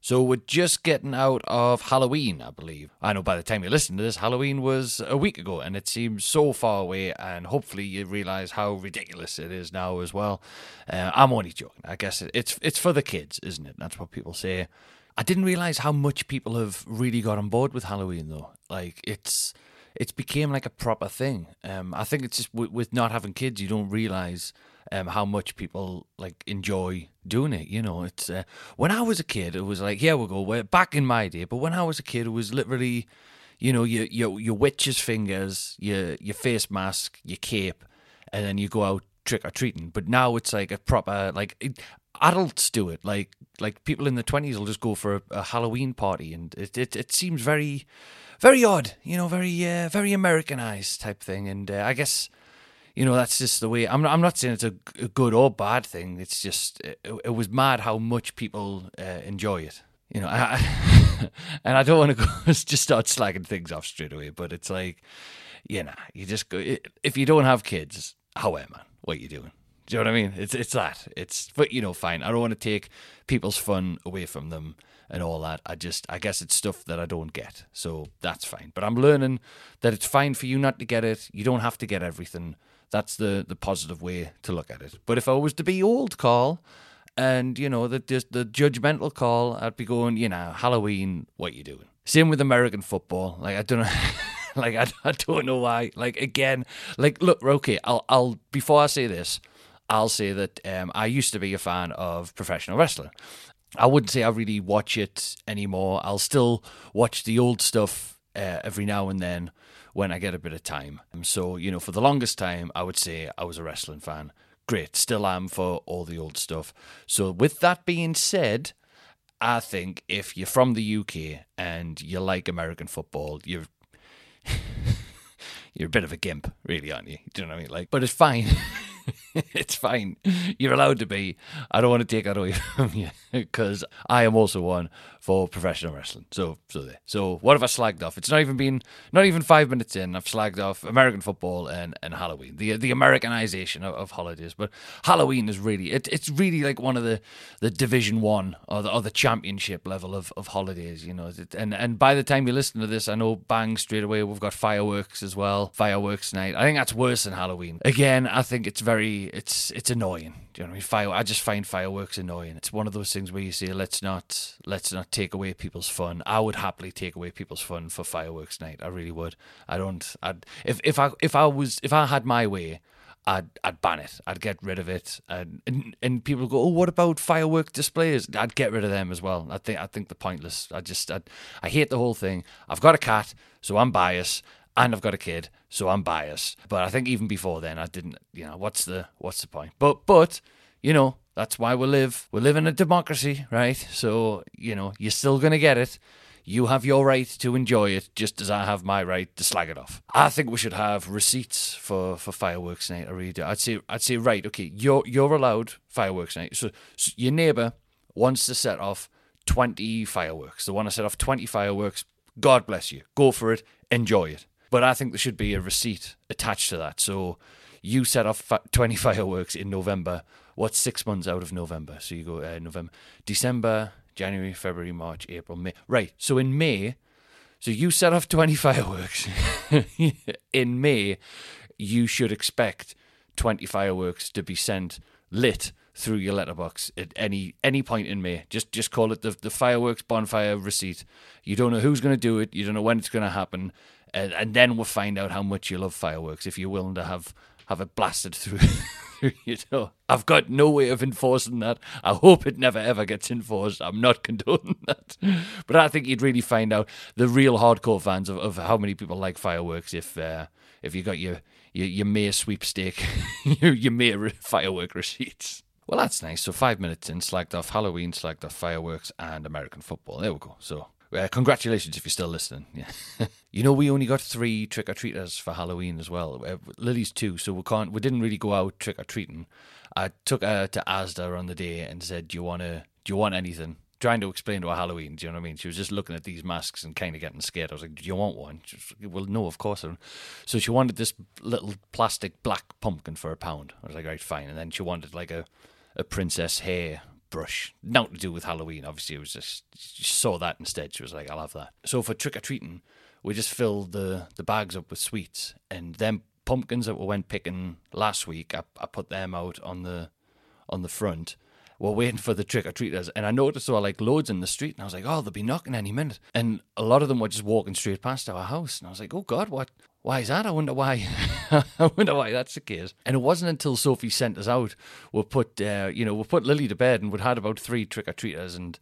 So we're just getting out of Halloween, I believe. I know by the time you listen to this, Halloween was a week ago, and it seems so far away. And hopefully, you realise how ridiculous it is now as well. Uh, I'm only joking. I guess it's it's for the kids, isn't it? That's what people say. I didn't realise how much people have really got on board with Halloween, though. Like it's it's became like a proper thing. Um, I think it's just with, with not having kids, you don't realise um, how much people like enjoy doing it. You know, it's uh, when I was a kid, it was like, yeah, we'll go back in my day. But when I was a kid, it was literally, you know, your your your witch's fingers, your your face mask, your cape, and then you go out trick or treating. But now it's like a proper like. It, adults do it like like people in the 20s will just go for a, a halloween party and it, it it seems very very odd you know very uh, very americanized type thing and uh, i guess you know that's just the way. I'm not, I'm not saying it's a, a good or bad thing. It's just it, it was mad how much people uh, enjoy it. You know, I, and I don't want to just start slagging things off straight away, but it's like, you know, you just go if you don't have kids, however, man, what are you doing? Do you know what I mean? It's it's that. It's but you know, fine. I don't want to take people's fun away from them and all that. I just I guess it's stuff that I don't get. So that's fine. But I'm learning that it's fine for you not to get it. You don't have to get everything. That's the the positive way to look at it. But if I was to be old, Carl, and you know the the, the judgmental call, I'd be going, you know, Halloween, what you doing? Same with American football. Like I don't know. like I, I don't know why. Like again, like look, okay. I'll I'll before I say this, I'll say that um, I used to be a fan of professional wrestling. I wouldn't say I really watch it anymore. I'll still watch the old stuff uh, every now and then when I get a bit of time. Um, so, you know, for the longest time, I would say I was a wrestling fan. Great, still am for all the old stuff. So, with that being said, I think if you're from the UK and you like American football, you're you're a bit of a gimp, really, aren't you? Do you know what I mean? Like, but it's fine. it's fine. You're allowed to be. I don't want to take that away from you because I am also one for professional wrestling. So, so there. So, what have I slagged off? It's not even been not even five minutes in. I've slagged off American football and, and Halloween, the the Americanization of, of holidays. But Halloween is really it, it's really like one of the, the Division One or the or the Championship level of, of holidays. You know, and and by the time you listen to this, I know bang straight away we've got fireworks as well. Fireworks night. I think that's worse than Halloween. Again, I think it's very it's it's annoying. Do you know what I mean? Fire. I just find fireworks annoying. It's one of those things where you say, let's not let's not take away people's fun. I would happily take away people's fun for fireworks night. I really would. I don't. I'd if if I if I was if I had my way. I'd I'd ban it. I'd get rid of it. And, and and people go, oh, what about firework displays? I'd get rid of them as well. I think I think they're pointless. I just I I hate the whole thing. I've got a cat, so I'm biased and I've got a kid, so I'm biased. But I think even before then, I didn't. You know, what's the what's the point? But but you know, that's why we live. We live in a democracy, right? So you know, you're still gonna get it. You have your right to enjoy it, just as I have my right to slag it off. I think we should have receipts for, for fireworks night. I really do. I'd say I'd say right. Okay, you're you're allowed fireworks night. So, so your neighbour wants to set off twenty fireworks. They want to set off twenty fireworks. God bless you. Go for it. Enjoy it. But I think there should be a receipt attached to that. So you set off 20 fireworks in November. What's six months out of November? So you go uh, November, December, January, February, March, April, May. Right. So in May, so you set off 20 fireworks. in May, you should expect 20 fireworks to be sent lit through your letterbox at any any point in May. Just just call it the the fireworks bonfire receipt. You don't know who's going to do it. You don't know when it's going to happen, and, and then we'll find out how much you love fireworks if you're willing to have have it blasted through. you know, I've got no way of enforcing that. I hope it never ever gets enforced. I'm not condoning that, but I think you'd really find out the real hardcore fans of, of how many people like fireworks if uh, if you got your your, your May sweepstake, your, your May firework receipts. Well, that's nice. So five minutes in, slagged off Halloween, slagged off fireworks, and American football. There we go. So uh, congratulations if you're still listening. Yeah. you know, we only got three trick or treaters for Halloween as well. Uh, Lily's two, so we can't. We didn't really go out trick or treating. I took her to Asda on the day and said, "Do you want to? Do you want anything?" Trying to explain to her Halloween. Do you know what I mean? She was just looking at these masks and kind of getting scared. I was like, "Do you want one?" Was, well, no, of course. Don't. So she wanted this little plastic black pumpkin for a pound. I was like, "Right, fine." And then she wanted like a a princess hair brush. Nothing to do with Halloween, obviously. It was just, she saw that instead. She was like, I'll have that. So for trick or treating, we just filled the, the bags up with sweets. And then pumpkins that we went picking last week, I, I put them out on the on the front. We're waiting for the trick or treaters, and I noticed there were like loads in the street, and I was like, "Oh, they'll be knocking any minute." And a lot of them were just walking straight past our house, and I was like, "Oh God, what? why is that? I wonder why. I wonder why that's the case. And it wasn't until Sophie sent us out, we put, uh, you know, we put Lily to bed, and we'd had about three trick or treaters, and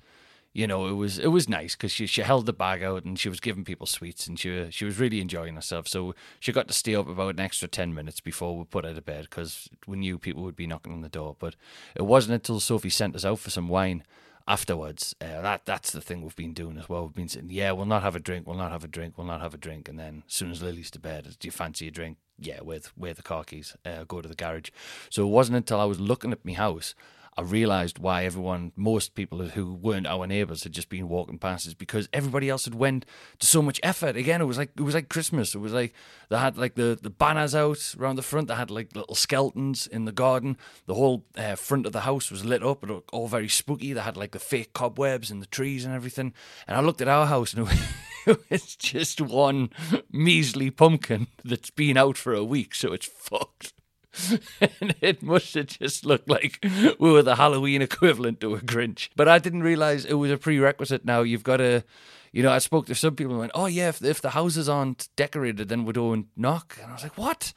you know, it was it was nice because she she held the bag out and she was giving people sweets, and she she was really enjoying herself. So she got to stay up about an extra ten minutes before we put her to bed because we knew people would be knocking on the door. But it wasn't until Sophie sent us out for some wine afterwards. Uh, that that's the thing we've been doing as well. We've been saying, yeah, we'll not have a drink, we'll not have a drink, we'll not have a drink, and then as soon as Lily's to bed, do you fancy a drink? Yeah, with with the car keys, uh, go to the garage. So it wasn't until I was looking at my house I realised why everyone, most people who weren't our neighbours, had just been walking past is because everybody else had went to so much effort. Again, it was like it was like Christmas. It was like they had like the, the banners out around the front. They had like little skeletons in the garden. The whole uh, front of the house was lit up. It looked all very spooky. They had like the fake cobwebs and the trees and everything. And I looked at our house and it was just one measly pumpkin that's been out for a week, so it's fucked. and it must have just looked like we were the Halloween equivalent to a Grinch. But I didn't realize it was a prerequisite. Now you've got to, you know, I spoke to some people and went, "Oh yeah, if if the houses aren't decorated, then we don't knock." And I was like, "What?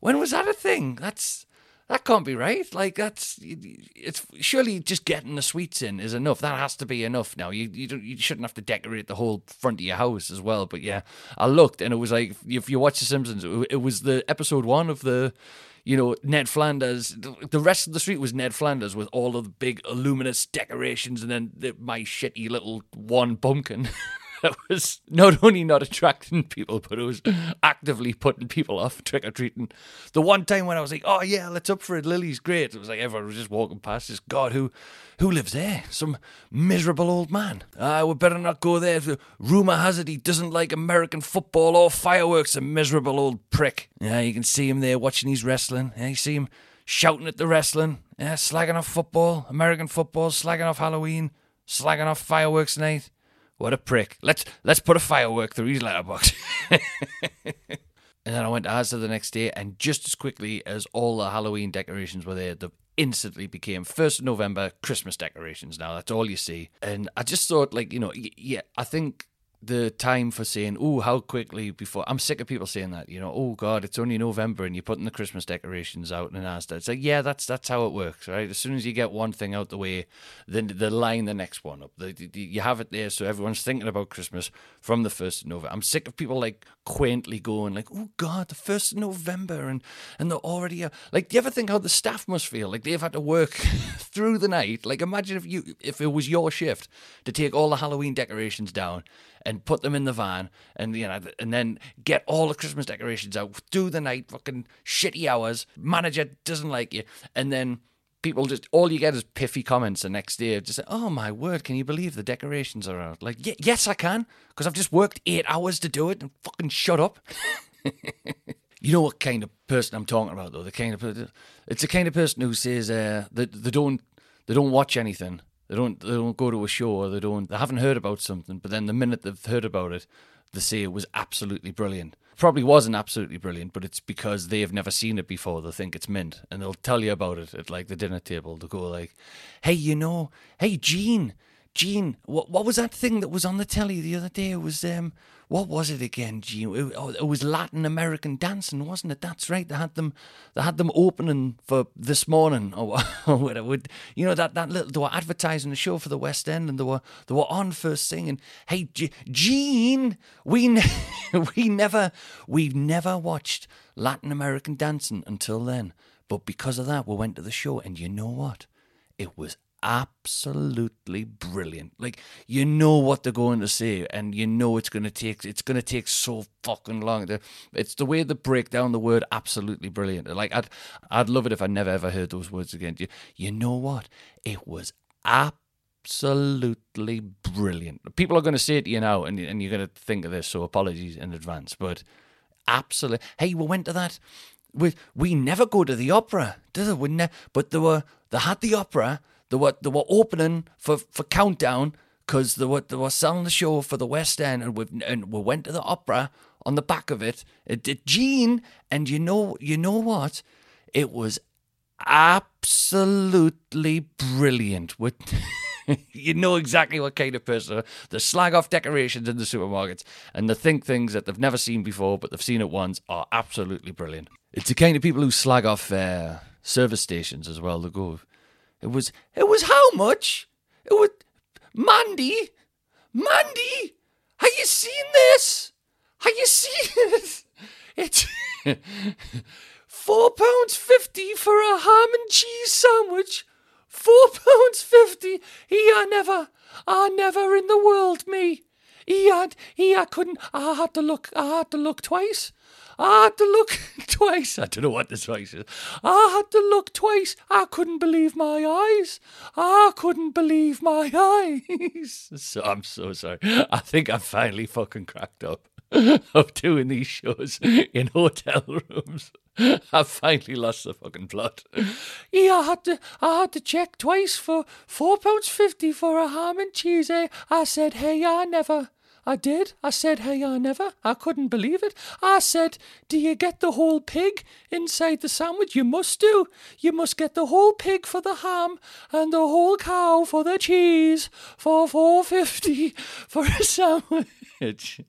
When was that a thing? That's." That can't be right. Like that's it's surely just getting the sweets in is enough. That has to be enough. Now you you don't you shouldn't have to decorate the whole front of your house as well. But yeah, I looked and it was like if you watch The Simpsons, it was the episode one of the you know, Ned Flanders. The rest of the street was Ned Flanders with all of the big luminous decorations, and then the, my shitty little one pumpkin. that was not only not attracting people, but it was actively putting people off trick or treating. The one time when I was like, "Oh yeah, let's up for it," Lily's great. It was like everyone was just walking past. This God, who, who lives there? Some miserable old man. Ah, we better not go there. Rumor has it he doesn't like American football or fireworks. A miserable old prick. Yeah, you can see him there watching his wrestling. Yeah, you see him shouting at the wrestling. Yeah, slagging off football, American football, slagging off Halloween, slagging off fireworks night. What a prick. Let's let's put a firework through his letterbox. and then I went to Asda the next day, and just as quickly as all the Halloween decorations were there, the instantly became 1st of November Christmas decorations now. That's all you see. And I just thought, like, you know, yeah, I think the time for saying, "Oh, how quickly before." I'm sick of people saying that. You know, oh God, it's only November and you're putting the Christmas decorations out and Asda. It's like, yeah, that's that's how it works, right? As soon as you get one thing out the way, then the line the next one up. The, the, you have it there, so everyone's thinking about Christmas from the first of November. I'm sick of people like quaintly going like, "Oh God, the first of November," and and they're already like. Do you ever think how the staff must feel? Like they've had to work through the night. Like imagine if you if it was your shift to take all the Halloween decorations down and put them in the van, and you know, and then get all the Christmas decorations out through the night, fucking shitty hours. Manager doesn't like you, and then people just all you get is piffy comments the next day. Just say, "Oh my word, can you believe the decorations are out?" Like, yes, I can, because I've just worked eight hours to do it, and fucking shut up. you know what kind of person I'm talking about, though. The kind of it's the kind of person who says uh, that they don't they don't watch anything. They don't they don't go to a show or they don't they haven't heard about something, but then the minute they've heard about it, they say it was absolutely brilliant. Probably wasn't absolutely brilliant, but it's because they have never seen it before. They think it's mint, and they'll tell you about it at like the dinner table. They'll go like, "Hey, you know, hey Gene, Gene, what what was that thing that was on the telly the other day? It was um, what was it again, Gene? It, oh, it was Latin American dancing, wasn't it? That's right. They had them, they had them opening for this morning, or, or whatever. You know that that little they were advertising the show for the West End, and they were they were on first thing. And hey, Gene, we ne- we never we've never watched Latin American dancing until then, but because of that, we went to the show, and you know what? It was absolutely brilliant. Like you know what they're going to say, and you know it's going to take it's going to take so fucking long. It's the way they break down the word absolutely brilliant. Like I'd I'd love it if I never ever heard those words again. You you know what? It was absolutely brilliant. People are going to say it to you now, and and you're going to think of this. So apologies in advance, but absolutely. Hey, we went to that. We we never go to the opera, do they? We ne- but they were they had the opera they were they were opening for for Countdown because they were they were selling the show for the West End, and we and we went to the opera on the back of it. It did Gene, and you know you know what? It was absolutely brilliant. With you know exactly what kind of person the slag off decorations in the supermarkets and the think things that they've never seen before, but they've seen it once, are absolutely brilliant. It's the kind of people who slag off uh, service stations as well. They go, it was it was how much? It was Mandy, Mandy. Have you seen this? Have you seen it? It's four pounds fifty for a ham and cheese sandwich. Four pounds fifty. He I never, I never in the world, me. He had, he I couldn't. I had to look. I had to look twice. I had to look twice. I don't know what this voice is. I had to look twice. I couldn't believe my eyes. I couldn't believe my eyes. So I'm so sorry. I think I finally fucking cracked up of doing these shows in hotel rooms. I finally lost the fucking plot. Yeah, I had to I had to check twice for four pounds fifty for a ham and cheese. Eh? I said, hey, I never. I did. I said, hey, I never. I couldn't believe it. I said, do you get the whole pig inside the sandwich? You must do. You must get the whole pig for the ham and the whole cow for the cheese for four fifty for a sandwich.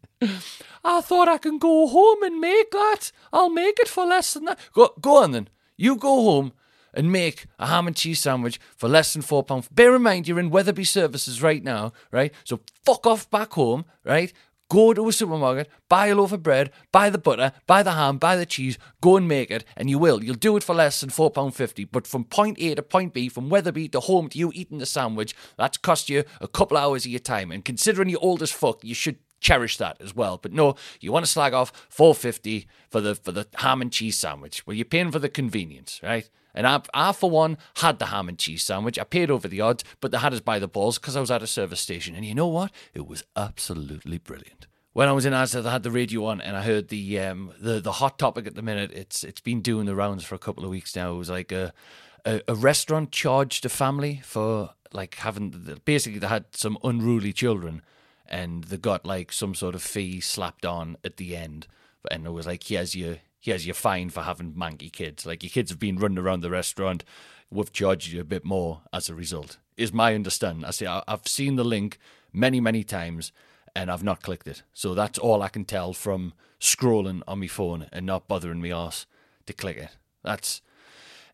I thought I can go home and make that. I'll make it for less than that. Go, go on then. You go home and make a ham and cheese sandwich for less than four pounds. Bear in mind, you're in Wetherby Services right now, right? So fuck off back home, right? Go to a supermarket, buy a loaf of bread, buy the butter, buy the ham, buy the cheese, go and make it, and you will. You'll do it for less than £4.50. But from point A to point B, from Wetherby to home to you eating the sandwich, that's cost you a couple hours of your time. And considering you're old as fuck, you should cherish that as well. But no, you want to slag off 450 for the for the ham and cheese sandwich. Well, you're paying for the convenience, right? And I, I, for one, had the ham and cheese sandwich. I paid over the odds, but they had us by the balls because I was at a service station. And you know what? It was absolutely brilliant. When I was in Asda, I had the radio on, and I heard the um, the the hot topic at the minute. It's it's been doing the rounds for a couple of weeks now. It was like a a, a restaurant charged a family for like having basically they had some unruly children, and they got like some sort of fee slapped on at the end, and it was like here's your here's your fine for having manky kids. Like your kids have been running around the restaurant, we've charged you a bit more as a result. Is my understanding. I say I've seen the link many many times and I've not clicked it. So that's all I can tell from scrolling on my phone and not bothering me ass to click it. That's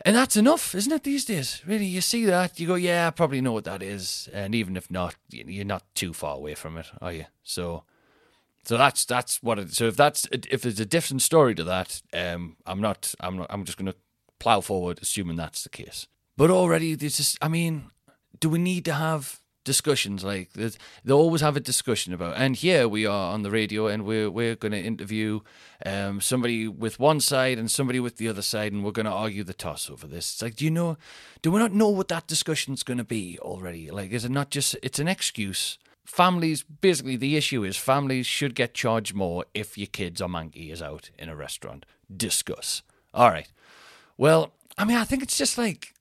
and that's enough, isn't it? These days, really, you see that you go, yeah, I probably know what that is, and even if not, you're not too far away from it, are you? So, so that's that's what. It, so if that's if there's a different story to that, um, I'm not. I'm not. I'm just going to plow forward, assuming that's the case. But already, this is. I mean, do we need to have discussions like that. They always have a discussion about. And here we are on the radio, and we're we're going to interview um, somebody with one side and somebody with the other side, and we're going to argue the toss over this. It's like, do you know? Do we not know what that discussion's going to be already? Like, is it not just? It's an excuse. Families, basically, the issue is families should get charged more if your kids or monkey is out in a restaurant. Discuss. All right. Well, I mean, I think it's just like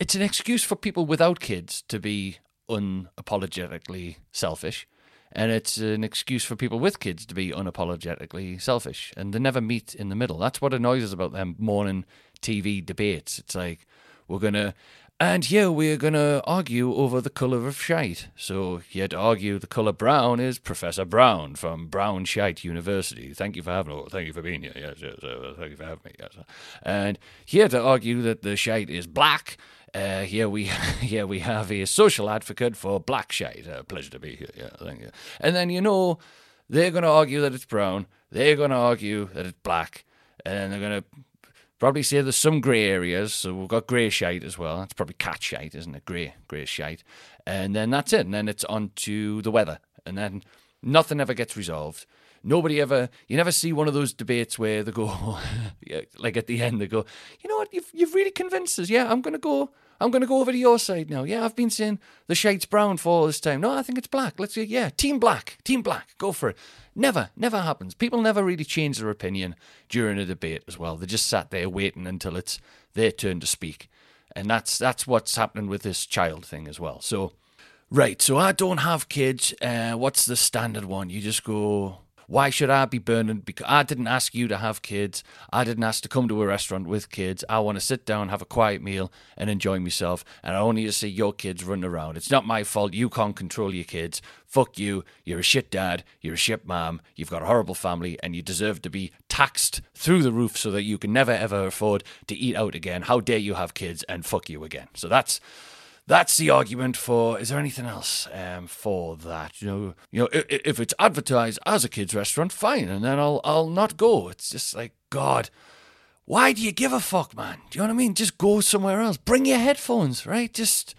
it's an excuse for people without kids to be unapologetically selfish. And it's an excuse for people with kids to be unapologetically selfish. And they never meet in the middle. That's what annoys us about them morning TV debates. It's like, we're going to, and here we're going to argue over the colour of shite. So, here to argue the colour brown is Professor Brown from Brown Shite University. Thank you for having. Oh, thank you for being here. Yes, yes, uh, thank you for having me. Yes. And here to argue that the shite is black uh, here we here we have a social advocate for black shite. Uh, pleasure to be here. Yeah, thank you. And then you know they're going to argue that it's brown. They're going to argue that it's black, and then they're going to probably say there's some grey areas. So we've got grey shite as well. That's probably cat shite, isn't it? Grey grey shite. And then that's it. And then it's on to the weather. And then nothing ever gets resolved nobody ever you never see one of those debates where they go like at the end they go you know what you've you've really convinced us yeah i'm going to go I'm going to go over to your side now. Yeah, I've been saying the shade's brown for all this time. No, I think it's black. Let's see. Yeah, team black. Team black. Go for it. Never, never happens. People never really change their opinion during a debate as well. They just sat there waiting until it's their turn to speak. And that's that's what's happening with this child thing as well. So, right. So I don't have kids. Uh, what's the standard one? You just go why should I be burning? Because I didn't ask you to have kids. I didn't ask to come to a restaurant with kids. I want to sit down, have a quiet meal, and enjoy myself. And I only need to see your kids running around. It's not my fault. You can't control your kids. Fuck you. You're a shit dad. You're a shit mom. You've got a horrible family, and you deserve to be taxed through the roof so that you can never ever afford to eat out again. How dare you have kids? And fuck you again. So that's that's the argument for. Is there anything else um, for that? You know, you know, if, if it's advertised as a kids' restaurant, fine, and then I'll I'll not go. It's just like God. Why do you give a fuck, man? Do you know what I mean? Just go somewhere else. Bring your headphones, right? Just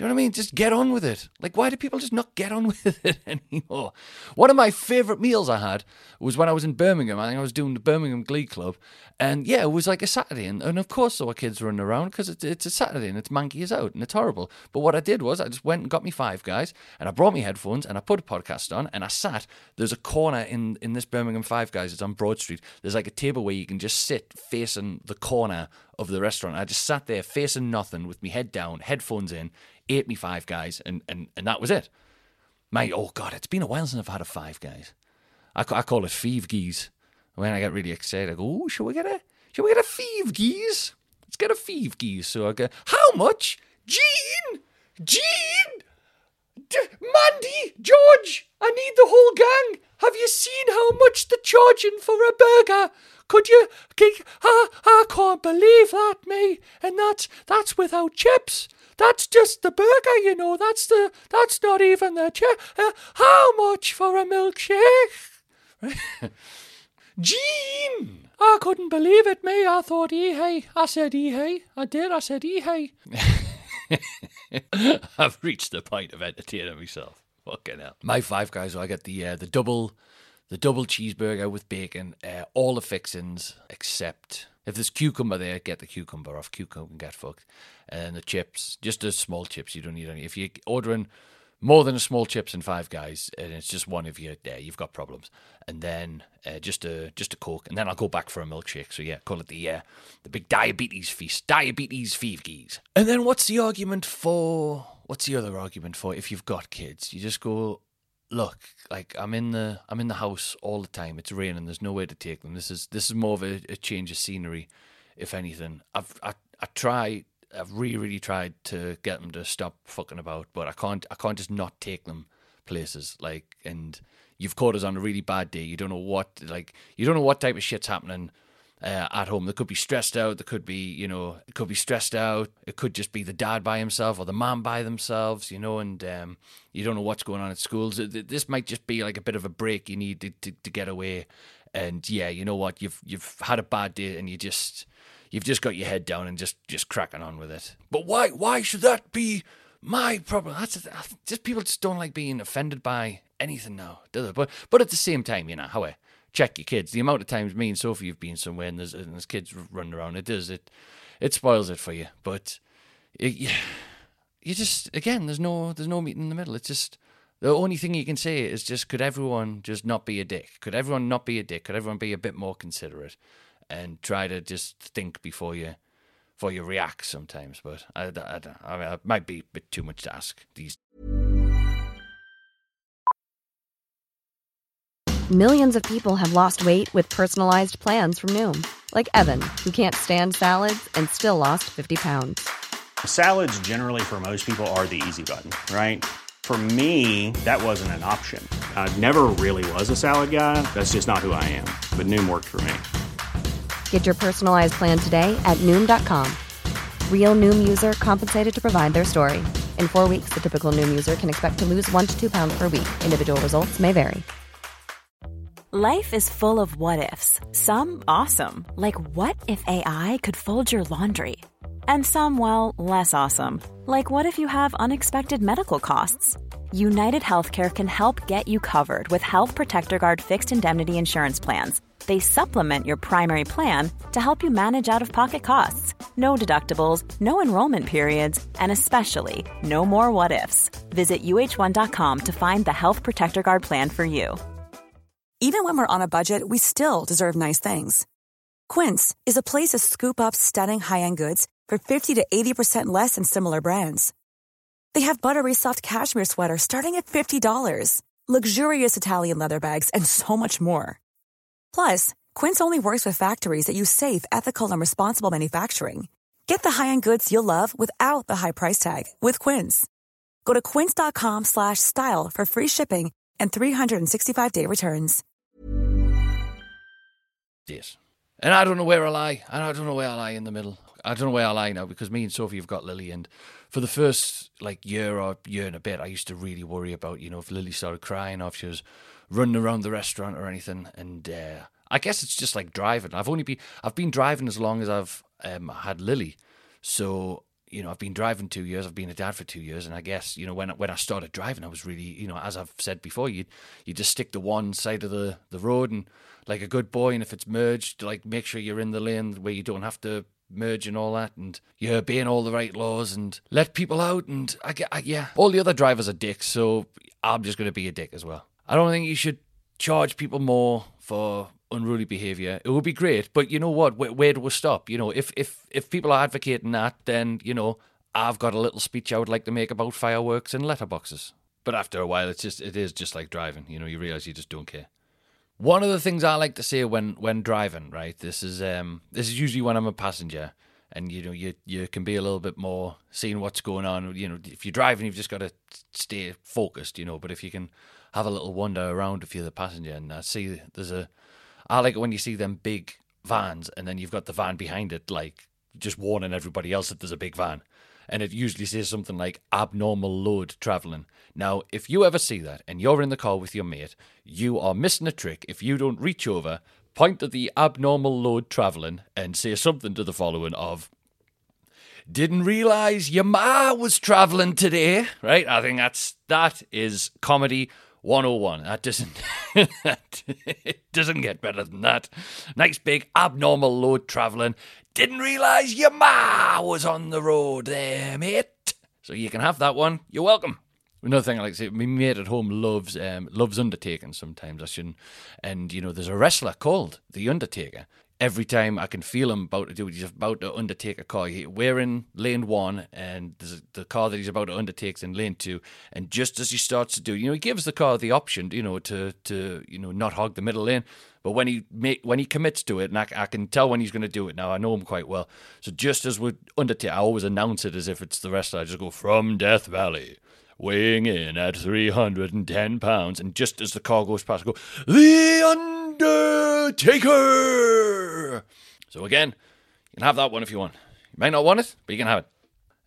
you know what I mean? Just get on with it. Like, why do people just not get on with it anymore? One of my favourite meals I had was when I was in Birmingham. I think I was doing the Birmingham Glee Club. And yeah, it was like a Saturday. And, and of course, there were kids running around because it's, it's a Saturday and it's manky is out and it's horrible. But what I did was I just went and got me five guys and I brought me headphones and I put a podcast on and I sat. There's a corner in, in this Birmingham Five Guys. It's on Broad Street. There's like a table where you can just sit facing the corner of the restaurant. I just sat there facing nothing with me head down, headphones in, ate me five guys, and, and, and that was it. My, oh God, it's been a while since I've had a five guys. I, I call it five geese. When I get really excited, I go, oh, shall we get a, shall we get a five geese? Let's get a five geese. So I go, how much? Gene! Gene! D- Mandy! George! I need the whole gang! Have you seen how much they're charging for a burger? Could you? I, I can't believe that, me. And that's that's without chips. That's just the burger, you know. That's the. That's not even the chip. Uh, how much for a milkshake? Gene, I couldn't believe it, me. I thought, e hey. I said, e hey. I did. I said, e hey. I've reached the point of entertaining myself. Fucking hell. My five guys, I get the uh, the double the double cheeseburger with bacon, uh, all the fixings except if there's cucumber there, get the cucumber off. Cucumber can get fucked. And the chips, just the small chips. You don't need any. If you're ordering more than a small chips and five guys, and it's just one of you, there, you've got problems. And then uh, just a just a coke, and then I'll go back for a milkshake. So yeah, call it the uh, the big diabetes feast, diabetes feevgies. And then what's the argument for? What's the other argument for if you've got kids? You just go, look, like I'm in the I'm in the house all the time. It's raining. There's nowhere to take them. This is this is more of a, a change of scenery, if anything. I've I I try. I've really really tried to get them to stop fucking about, but I can't. I can't just not take them places. Like, and you've caught us on a really bad day. You don't know what like you don't know what type of shit's happening uh, at home. They could be stressed out. They could be, you know, it could be stressed out. It could just be the dad by himself or the mom by themselves, you know, and um, you don't know what's going on at schools. This might just be like a bit of a break you need to, to, to get away. And yeah, you know what? You've you've had a bad day and you just you've just got your head down and just just cracking on with it. But why why should that be my problem. That's just people just don't like being offended by anything now, do they? But but at the same time, you know, how I check your kids. The amount of times me and Sophie have been somewhere and there's, and there's kids running around, it does it it spoils it for you. But it, you, you just again, there's no there's no meeting in the middle. It's just the only thing you can say is just could everyone just not be a dick? Could everyone not be a dick? Could everyone be a bit more considerate and try to just think before you before you react sometimes? But I, I, I, mean, it might be a bit too much to ask these. Millions of people have lost weight with personalized plans from Noom, like Evan, who can't stand salads and still lost 50 pounds. Salads, generally, for most people, are the easy button, right? For me, that wasn't an option. I never really was a salad guy. That's just not who I am. But Noom worked for me. Get your personalized plan today at Noom.com. Real Noom user compensated to provide their story. In four weeks, the typical Noom user can expect to lose one to two pounds per week. Individual results may vary. Life is full of what ifs. Some awesome, like what if AI could fold your laundry? And some, well, less awesome, like what if you have unexpected medical costs? United Healthcare can help get you covered with Health Protector Guard fixed indemnity insurance plans they supplement your primary plan to help you manage out of pocket costs. No deductibles, no enrollment periods, and especially no more what ifs. Visit uh1.com to find the Health Protector Guard plan for you. Even when we're on a budget, we still deserve nice things. Quince is a place to scoop up stunning high end goods for 50 to 80% less than similar brands. They have buttery soft cashmere sweaters starting at $50, luxurious Italian leather bags, and so much more. Plus, Quince only works with factories that use safe, ethical, and responsible manufacturing. Get the high-end goods you'll love without the high price tag with Quince. Go to quince.com/style for free shipping and 365-day returns. Yes. And I don't know where I lie. And I don't know where I lie in the middle. I don't know where I lie now because me and Sophie have got Lily and for the first like year or year and a bit I used to really worry about, you know, if Lily started crying or if she was running around the restaurant or anything. And uh, I guess it's just like driving. I've only been I've been driving as long as I've um, had Lily, so you know I've been driving two years. I've been a dad for two years, and I guess you know when when I started driving, I was really you know as I've said before, you you just stick to one side of the the road and like a good boy, and if it's merged, like make sure you're in the lane where you don't have to merge and all that, and you're obeying all the right laws and let people out. And I, I yeah, all the other drivers are dicks, so I'm just going to be a dick as well. I don't think you should charge people more for unruly behavior. It would be great, but you know what? Where, where do we stop? You know, if if if people are advocating that, then you know, I've got a little speech I would like to make about fireworks and letterboxes. But after a while, it's just it is just like driving. You know, you realize you just don't care. One of the things I like to say when when driving, right? This is um this is usually when I'm a passenger, and you know you you can be a little bit more seeing what's going on. You know, if you're driving, you've just got to stay focused. You know, but if you can have a little wander around if you're the passenger and I see there's a I like it when you see them big vans and then you've got the van behind it like just warning everybody else that there's a big van and it usually says something like abnormal load traveling. Now, if you ever see that and you're in the car with your mate, you are missing a trick if you don't reach over, point at the abnormal load traveling, and say something to the following of didn't realize your ma was traveling today, right? I think that's that is comedy 101. That doesn't that, it doesn't get better than that. Nice big abnormal load travelling. Didn't realise your ma was on the road there, mate. So you can have that one. You're welcome. Another thing I like to say, my mate at home loves um, loves undertaking sometimes. I shouldn't. And you know, there's a wrestler called the Undertaker, every time I can feel him about to do it, he's about to undertake a car. He, we're in lane one, and the car that he's about to undertake's in lane two. And just as he starts to do, you know, he gives the car the option, you know, to to you know not hog the middle lane. But when he make when he commits to it, and I, I can tell when he's going to do it now, I know him quite well. So just as we undertake, I always announce it as if it's the wrestler. I just go from Death Valley weighing in at 310 pounds. And just as the car goes past, I go, The Undertaker! So again, you can have that one if you want. You might not want it, but you can have it.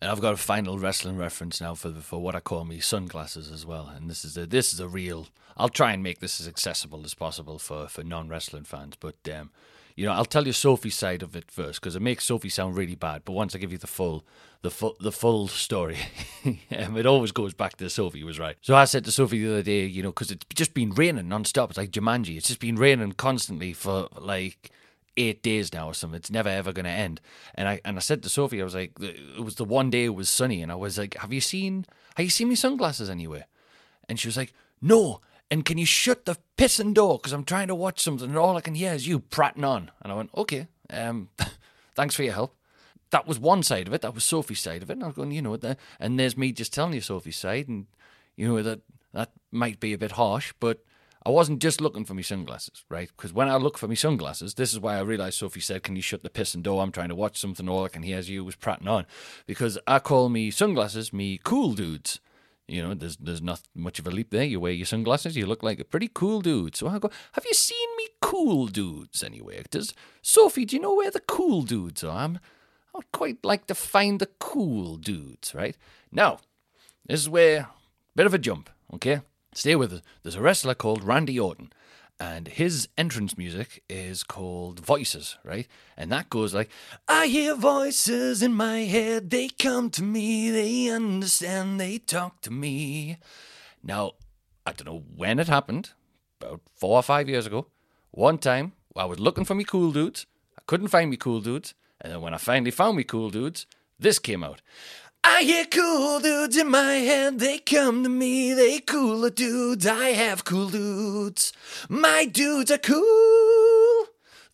And I've got a final wrestling reference now for for what I call me sunglasses as well. And this is a this is a real. I'll try and make this as accessible as possible for for non wrestling fans. But um, you know, I'll tell you Sophie's side of it first because it makes Sophie sound really bad. But once I give you the full, the full, the full story, um, it always goes back to Sophie was right. So I said to Sophie the other day, you know, because it's just been raining non-stop. It's like Jumanji. It's just been raining constantly for like eight days now or something. It's never ever going to end. And I and I said to Sophie, I was like, it was the one day it was sunny, and I was like, have you seen have you seen me sunglasses anywhere? And she was like, no. And can you shut the pissing door? Because I'm trying to watch something and all I can hear is you prattling on. And I went, okay, um, thanks for your help. That was one side of it. That was Sophie's side of it. And I was going, you know, and there's me just telling you Sophie's side. And, you know, that that might be a bit harsh, but I wasn't just looking for my sunglasses, right? Because when I look for my sunglasses, this is why I realised Sophie said, Can you shut the pissing door? I'm trying to watch something, all I can hear is you was prattling on. Because I call me sunglasses me cool dudes. You know, there's there's not much of a leap there. You wear your sunglasses, you look like a pretty cool dude. So I go, have you seen me cool dudes anywhere? Does Sophie, do you know where the cool dudes are? I'm, I would quite like to find the cool dudes, right? Now, this is where bit of a jump, okay? Stay with us. There's a wrestler called Randy Orton and his entrance music is called Voices, right? And that goes like, I hear voices in my head, they come to me, they understand, they talk to me. Now, I don't know when it happened, about four or five years ago. One time, I was looking for me cool dudes, I couldn't find me cool dudes, and then when I finally found me cool dudes, this came out. I hear cool dudes in my head, they come to me, they cooler dudes. I have cool dudes. My dudes are cool.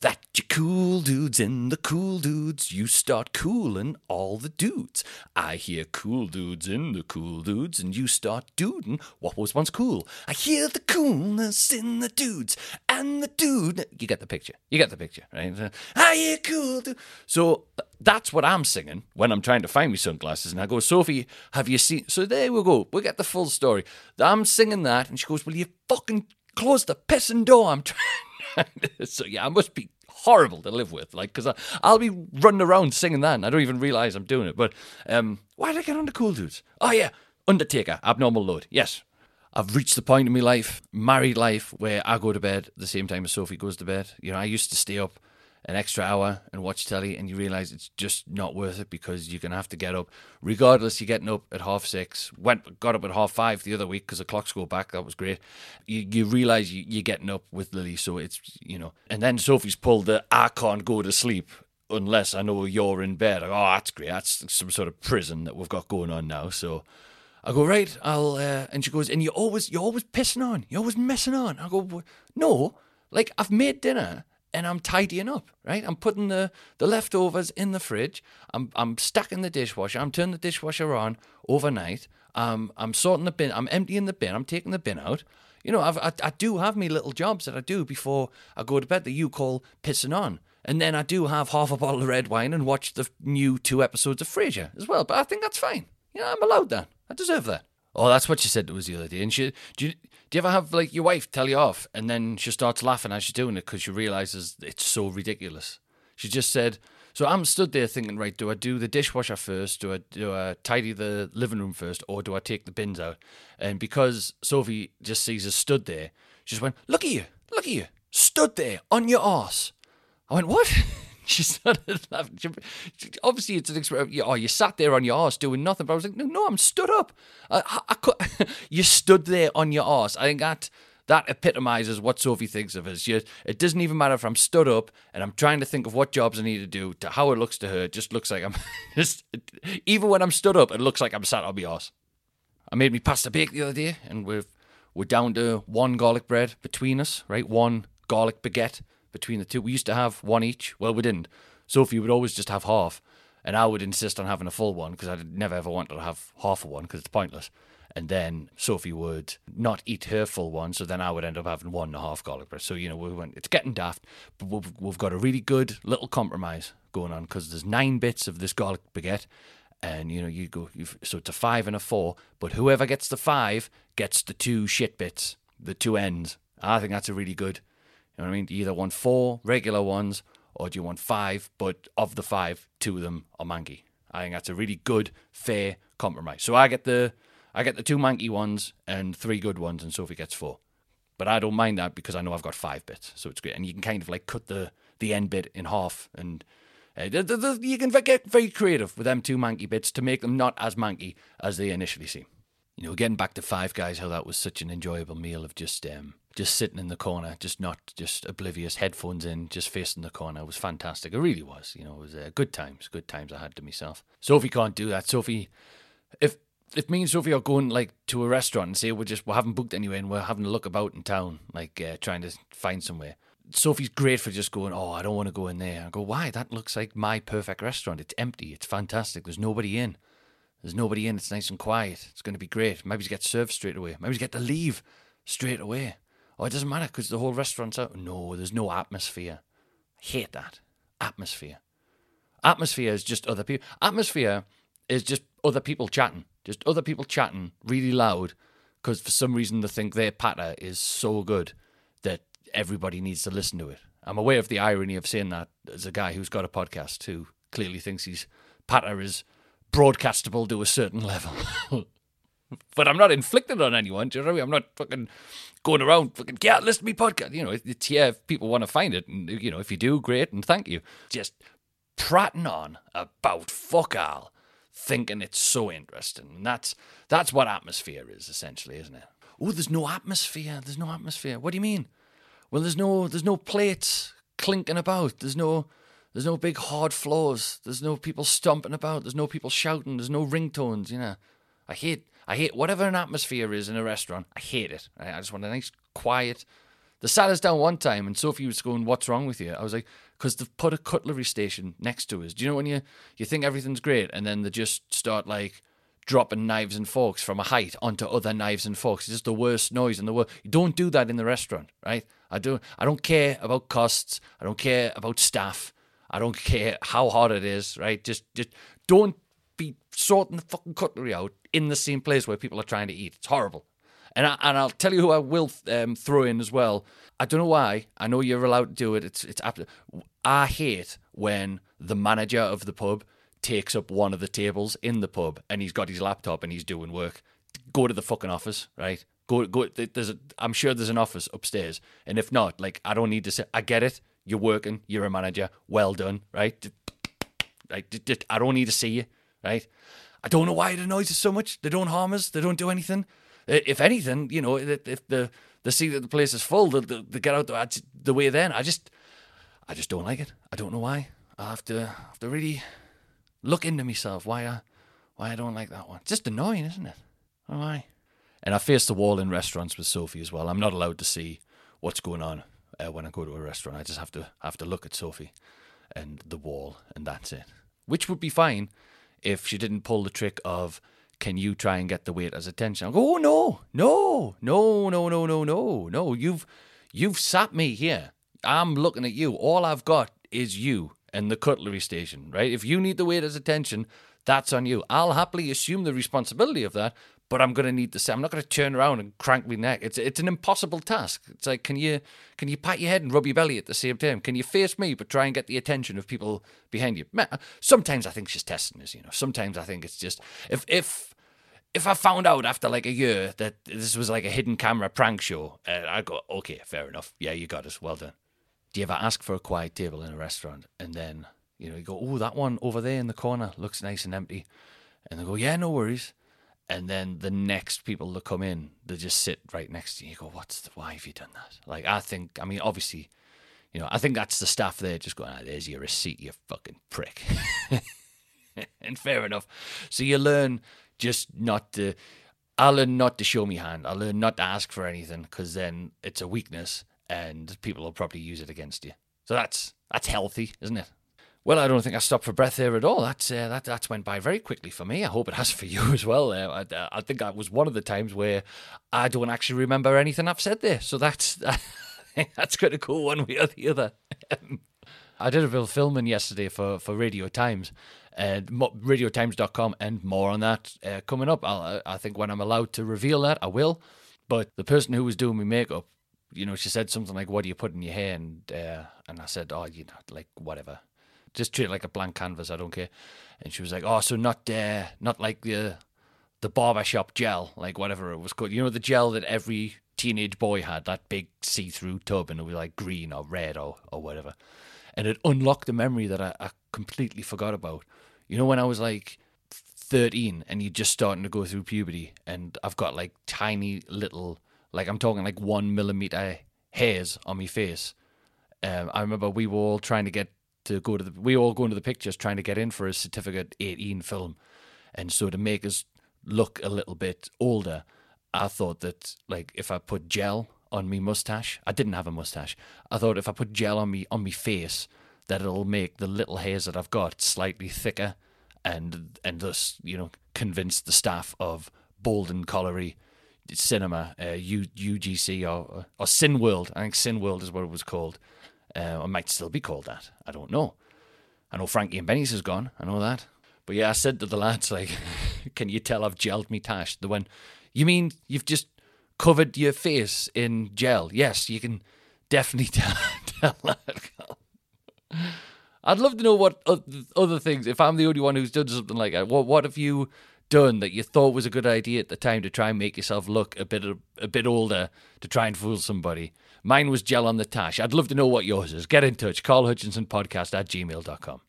That you cool dudes and the cool dudes, you start cooling all the dudes. I hear cool dudes in the cool dudes, and you start duding what was once cool. I hear the coolness in the dudes and the dude. You get the picture. You get the picture, right? I hear cool dude. So uh, that's what I'm singing when I'm trying to find me sunglasses. And I go, Sophie, have you seen? So there we go. We get the full story. I'm singing that, and she goes, Will you fucking close the pissing door? I'm trying. so yeah, I must be horrible to live with. Like, because I'll be running around singing that, and I don't even realize I'm doing it. But um, why did I get on the cool dudes? Oh yeah, Undertaker, abnormal load. Yes. I've reached the point in my life, married life, where I go to bed the same time as Sophie goes to bed. You know, I used to stay up an extra hour and watch telly, and you realize it's just not worth it because you're gonna have to get up. Regardless, you're getting up at half six. Went got up at half five the other week because the clocks go back. That was great. You you realize you, you're getting up with Lily, so it's you know. And then Sophie's pulled the I can't go to sleep unless I know you're in bed. Like, oh, that's great. That's some sort of prison that we've got going on now. So. I go right. I'll uh, and she goes, and you're always you're always pissing on. You're always messing on. I go, no. Like I've made dinner and I'm tidying up, right? I'm putting the, the leftovers in the fridge. I'm I'm stacking the dishwasher. I'm turning the dishwasher on overnight. Um, I'm sorting the bin. I'm emptying the bin. I'm taking the bin out. You know, I've, I I do have me little jobs that I do before I go to bed that you call pissing on. And then I do have half a bottle of red wine and watch the new two episodes of Frasier as well. But I think that's fine. You know, I'm allowed that. I deserve that. Oh, that's what she said to us the other day. And she, do you, do you ever have like your wife tell you off and then she starts laughing as she's doing it because she realizes it's so ridiculous? She just said, so I'm stood there thinking, right, do I do the dishwasher first? Do I do I tidy the living room first, or do I take the bins out? And because Sophie just sees us stood there, she just went, "Look at you, look at you, stood there on your arse." I went, "What?" she started laughing. She, obviously, it's an expression. Oh, you sat there on your ass doing nothing. But I was like, no, no, I'm stood up. I, I, I you stood there on your ass. I think that that epitomizes what Sophie thinks of us. She, it doesn't even matter if I'm stood up and I'm trying to think of what jobs I need to do to how it looks to her. It just looks like I'm just even when I'm stood up, it looks like I'm sat on my ass. I made me pasta bake the other day, and we're we're down to one garlic bread between us, right? One garlic baguette between the two. We used to have one each. Well, we didn't. Sophie would always just have half, and I would insist on having a full one because I'd never ever wanted to have half of one because it's pointless. And then Sophie would not eat her full one, so then I would end up having one and a half garlic bread. So you know, we went. It's getting daft, but we've, we've got a really good little compromise going on because there's nine bits of this garlic baguette, and you know you go so it's a five and a four. But whoever gets the five gets the two shit bits, the two ends. I think that's a really good know what I mean? You either want four regular ones or do you want five, but of the five, two of them are manky? I think that's a really good, fair compromise. So I get the I get the two manky ones and three good ones, and Sophie gets four. But I don't mind that because I know I've got five bits, so it's great. And you can kind of like cut the the end bit in half. And uh, you can get very creative with them two manky bits to make them not as manky as they initially seem. You know, getting back to Five Guys, how that was such an enjoyable meal of just um, just sitting in the corner, just not just oblivious, headphones in, just facing the corner. It was fantastic. It really was. You know, it was uh, good times, good times I had to myself. Sophie can't do that. Sophie, if if me and Sophie are going like to a restaurant and say we're just we haven't booked anywhere and we're having a look about in town, like uh, trying to find somewhere. Sophie's great for just going, oh, I don't want to go in there. I go, why? That looks like my perfect restaurant. It's empty. It's fantastic. There's nobody in. There's nobody in. It's nice and quiet. It's going to be great. Maybe get served straight away. Maybe get to leave straight away. Oh, it doesn't matter because the whole restaurant's out. No, there's no atmosphere. I hate that. Atmosphere. Atmosphere is just other people. Atmosphere is just other people chatting. Just other people chatting really loud because for some reason they think their patter is so good that everybody needs to listen to it. I'm aware of the irony of saying that as a guy who's got a podcast who clearly thinks his patter is broadcastable to a certain level. But I'm not inflicted on anyone. Do you know what I mean? I'm not fucking going around fucking yeah, listen to me podcast. You know, it's yeah, if people want to find it, and you know, if you do, great, and thank you. Just prattling on about fuck all, thinking it's so interesting, and that's that's what atmosphere is essentially, isn't it? Oh, there's no atmosphere. There's no atmosphere. What do you mean? Well, there's no there's no plates clinking about. There's no there's no big hard floors. There's no people stomping about. There's no people shouting. There's no ringtones. You know, I hate I hate whatever an atmosphere is in a restaurant. I hate it. I just want a nice, quiet. They sat us down one time, and Sophie was going, "What's wrong with you?" I was like, "Because they've put a cutlery station next to us. Do you know when you you think everything's great, and then they just start like." dropping knives and forks from a height onto other knives and forks. It's just the worst noise in the world. You don't do that in the restaurant, right? I do. I don't care about costs. I don't care about staff. I don't care how hard it is, right? Just, just don't be sorting the fucking cutlery out in the same place where people are trying to eat. It's horrible. And I, and I'll tell you who I will um, throw in as well. I don't know why. I know you're allowed to do it. It's it's. I hate when the manager of the pub takes up one of the tables in the pub and he's got his laptop and he's doing work. Go to the fucking office, right? Go go. There's a, I'm sure there's an office upstairs, and if not, like I don't need to say. I get it. You're working. You're a manager. Well done, right? Right. I don't need to see you, right? I don't know why it annoys us so much. They don't harm us. They don't do anything. If anything, you know, if the they see that the place is full, they, they, they get out the, the way then. I just, I just don't like it. I don't know why. I have to have to really look into myself why I why I don't like that one. It's just annoying, isn't it? Oh, why? And I face the wall in restaurants with Sophie as well. I'm not allowed to see what's going on uh, when I go to a restaurant. I just have to have to look at Sophie and the wall, and that's it. Which would be fine if she didn't pull the trick of can you try and get the waiter's attention? I go, oh no, no, no, no, no, no, no, no. You've you've sat me here. I'm looking at you. All I've got is you and the cutlery station, right? If you need the waiter's attention, that's on you. I'll happily assume the responsibility of that, but I'm going to need to say I'm not going to turn around and crank my neck. It's it's an impossible task. It's like can you can you pat your head and rub your belly at the same time? Can you face me but try and get the attention of people behind you? Sometimes I think she's testing us. You know, sometimes I think it's just if if if I found out after like a year that this was like a hidden camera prank show, uh, I go okay, fair enough. Yeah, you got us. Well done. Do you ever ask for a quiet table in a restaurant and then you know you go, oh that one over there in the corner looks nice and empty, and they go, yeah, no worries and then the next people that come in, they just sit right next to you. You go, "What's the, why have you done that?" Like, I think, I mean, obviously, you know, I think that's the staff there just going, ah, "There's your receipt, you fucking prick." and fair enough. So you learn just not to. I learn not to show me hand. I learn not to ask for anything because then it's a weakness, and people will probably use it against you. So that's that's healthy, isn't it? Well, I don't think I stopped for breath there at all. That's uh, that that's went by very quickly for me. I hope it has for you as well. Uh, I, I, think that was one of the times where I don't actually remember anything I've said there. So that's that's going to go one way or the other. I did a of filming yesterday for, for Radio Times, and radiotimes.com, and more on that uh, coming up. I'll, I think when I'm allowed to reveal that, I will. But the person who was doing my makeup, you know, she said something like, "What do you put in your hair?" And uh, and I said, "Oh, you know, like whatever." Just treat it like a blank canvas. I don't care. And she was like, oh, so not uh, not like the the barbershop gel, like whatever it was called. You know, the gel that every teenage boy had, that big see through tub, and it was like green or red or or whatever. and it unlocked a memory that I, I completely forgot about. You know, when I was like 13 and you're just starting to go through puberty, and I've got like tiny little, like I'm talking like one millimeter hairs on my face. Um, I remember we were all trying to get to go to the, we all going to the pictures trying to get in for a certificate 18 film. And so to make us look a little bit older, I thought that like if I put gel on me mustache, I didn't have a mustache. I thought if I put gel on me on me face, that it'll make the little hairs that I've got slightly thicker, and and thus you know convince the staff of Boldon Colliery Cinema, uh, U, UGC or or Cineworld. I think Cineworld is what it was called. Uh, it might still be called that. I don't know. I know Frankie and Benny's is gone. I know that. But yeah, I said to the lads, like, can you tell I've gelled me tash? The one, you mean you've just covered your face in gel? Yes, you can definitely tell, tell that. I'd love to know what other things, if I'm the only one who's done something like that, what, what have you done that you thought was a good idea at the time to try and make yourself look a bit a bit older to try and fool somebody? Mine was gel on the tash. I'd love to know what yours is. Get in touch. Carl Hutchinson Podcast at gmail.com.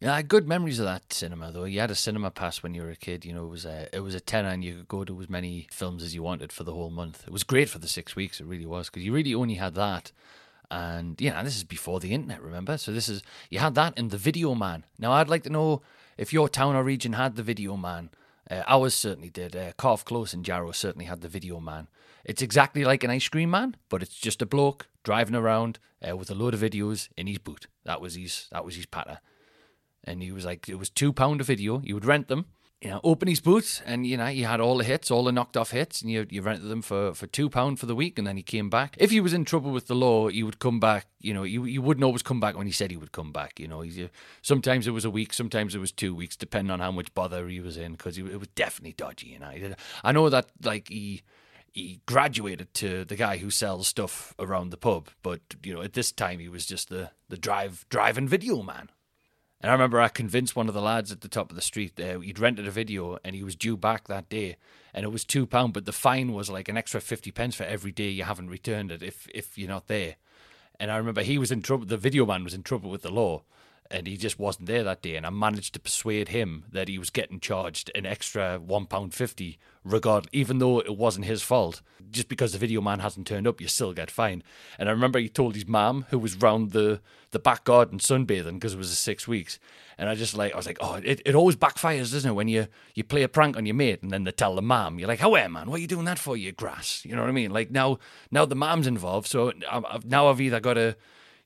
Yeah, good memories of that cinema though. You had a cinema pass when you were a kid. You know, it was a it was a tenner, and you could go to as many films as you wanted for the whole month. It was great for the six weeks. It really was because you really only had that, and you know this is before the internet. Remember, so this is you had that in the Video Man. Now I'd like to know if your town or region had the Video Man. Uh, ours certainly did. Uh, Close and Jarrow certainly had the Video Man. It's exactly like an ice cream man, but it's just a bloke driving around uh, with a load of videos in his boot. That was his that was his patter and he was like, it was two pound a video. You would rent them, you know, open his boot, and you know, you had all the hits, all the knocked off hits, and you you rented them for for two pound for the week, and then he came back. If he was in trouble with the law, he would come back. You know, you you wouldn't always come back when he said he would come back. You know, he's, sometimes it was a week, sometimes it was two weeks, depending on how much bother he was in, because it was definitely dodgy. You know, I know that like he he graduated to the guy who sells stuff around the pub, but you know, at this time he was just the the drive driving video man. And I remember I convinced one of the lads at the top of the street, uh, he'd rented a video and he was due back that day. And it was £2, but the fine was like an extra 50 pence for every day you haven't returned it if, if you're not there. And I remember he was in trouble, the video man was in trouble with the law and he just wasn't there that day. And I managed to persuade him that he was getting charged an extra one pound fifty, regard even though it wasn't his fault. Just because the video man hasn't turned up, you still get fined. And I remember he told his mum, who was round the the back garden sunbathing because it was six weeks. And I just like I was like, oh, it, it always backfires, doesn't it? When you you play a prank on your mate and then they tell the mum, you're like, oh, yeah, man, what are you doing that for? You grass, you know what I mean? Like now now the mum's involved, so I've, now I've either got to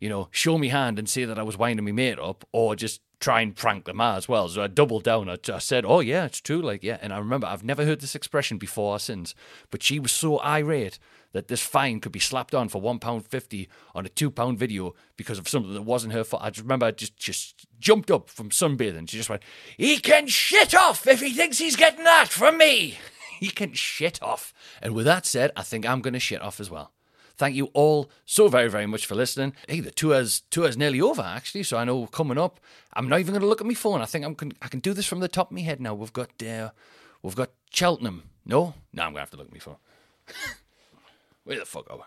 you know, show me hand and say that I was winding my mate up, or just try and prank them as well. So I doubled down. I, I, said, "Oh yeah, it's true." Like yeah, and I remember I've never heard this expression before or since, but she was so irate that this fine could be slapped on for one pound fifty on a two pound video because of something that wasn't her fault. I just remember I just just jumped up from sunbathing. She just went, "He can shit off if he thinks he's getting that from me. he can shit off." And with that said, I think I'm going to shit off as well. Thank you all so very, very much for listening. Hey, the tour's tour's nearly over actually, so I know coming up. I'm not even going to look at my phone. I think I'm can, I can do this from the top of my head now. We've got uh, we've got Cheltenham. No, no, I'm going to have to look at my phone. Where the fuck are we?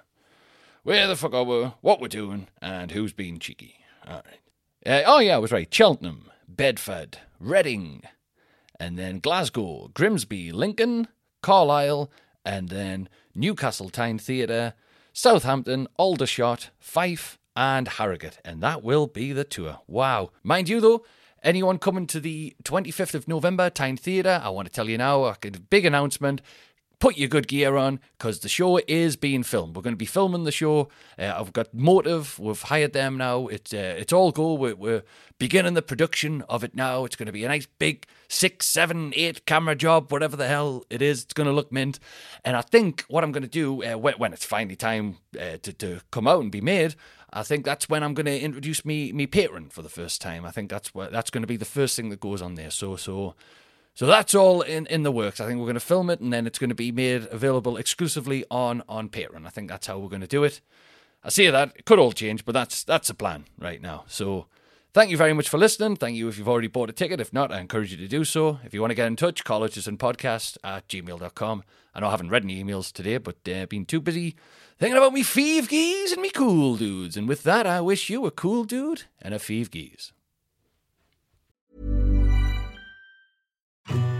Where the fuck are we? What we're doing and who's being cheeky? All right. Uh, oh yeah, I was right. Cheltenham, Bedford, Reading, and then Glasgow, Grimsby, Lincoln, Carlisle, and then Newcastle Tyne Theatre, Southampton, Aldershot, Fife, and Harrogate. And that will be the tour. Wow. Mind you, though, anyone coming to the 25th of November, Tyne Theatre, I want to tell you now, a big announcement put your good gear on because the show is being filmed. We're going to be filming the show. Uh, I've got Motive. We've hired them now. It's uh, it's all go. We're, we're, beginning the production of it now. It's going to be a nice big six, seven, eight camera job, whatever the hell it is. It's going to look mint. And I think what I'm going to do uh, when, when, it's finally time uh, to to come out and be made. I think that's when I'm going to introduce me me Patreon for the first time. I think that's what that's going to be the first thing that goes on there. So so so that's all in, in the works. I think we're going to film it and then it's going to be made available exclusively on on Patreon. I think that's how we're going to do it. I see that it could all change, but that's that's the plan right now. So Thank you very much for listening. Thank you if you've already bought a ticket. If not, I encourage you to do so. If you want to get in touch, Carl Podcast at gmail.com. I know I haven't read any emails today, but uh, been too busy thinking about me feeve geese and me cool dudes. And with that, I wish you a cool dude and a feeve geese.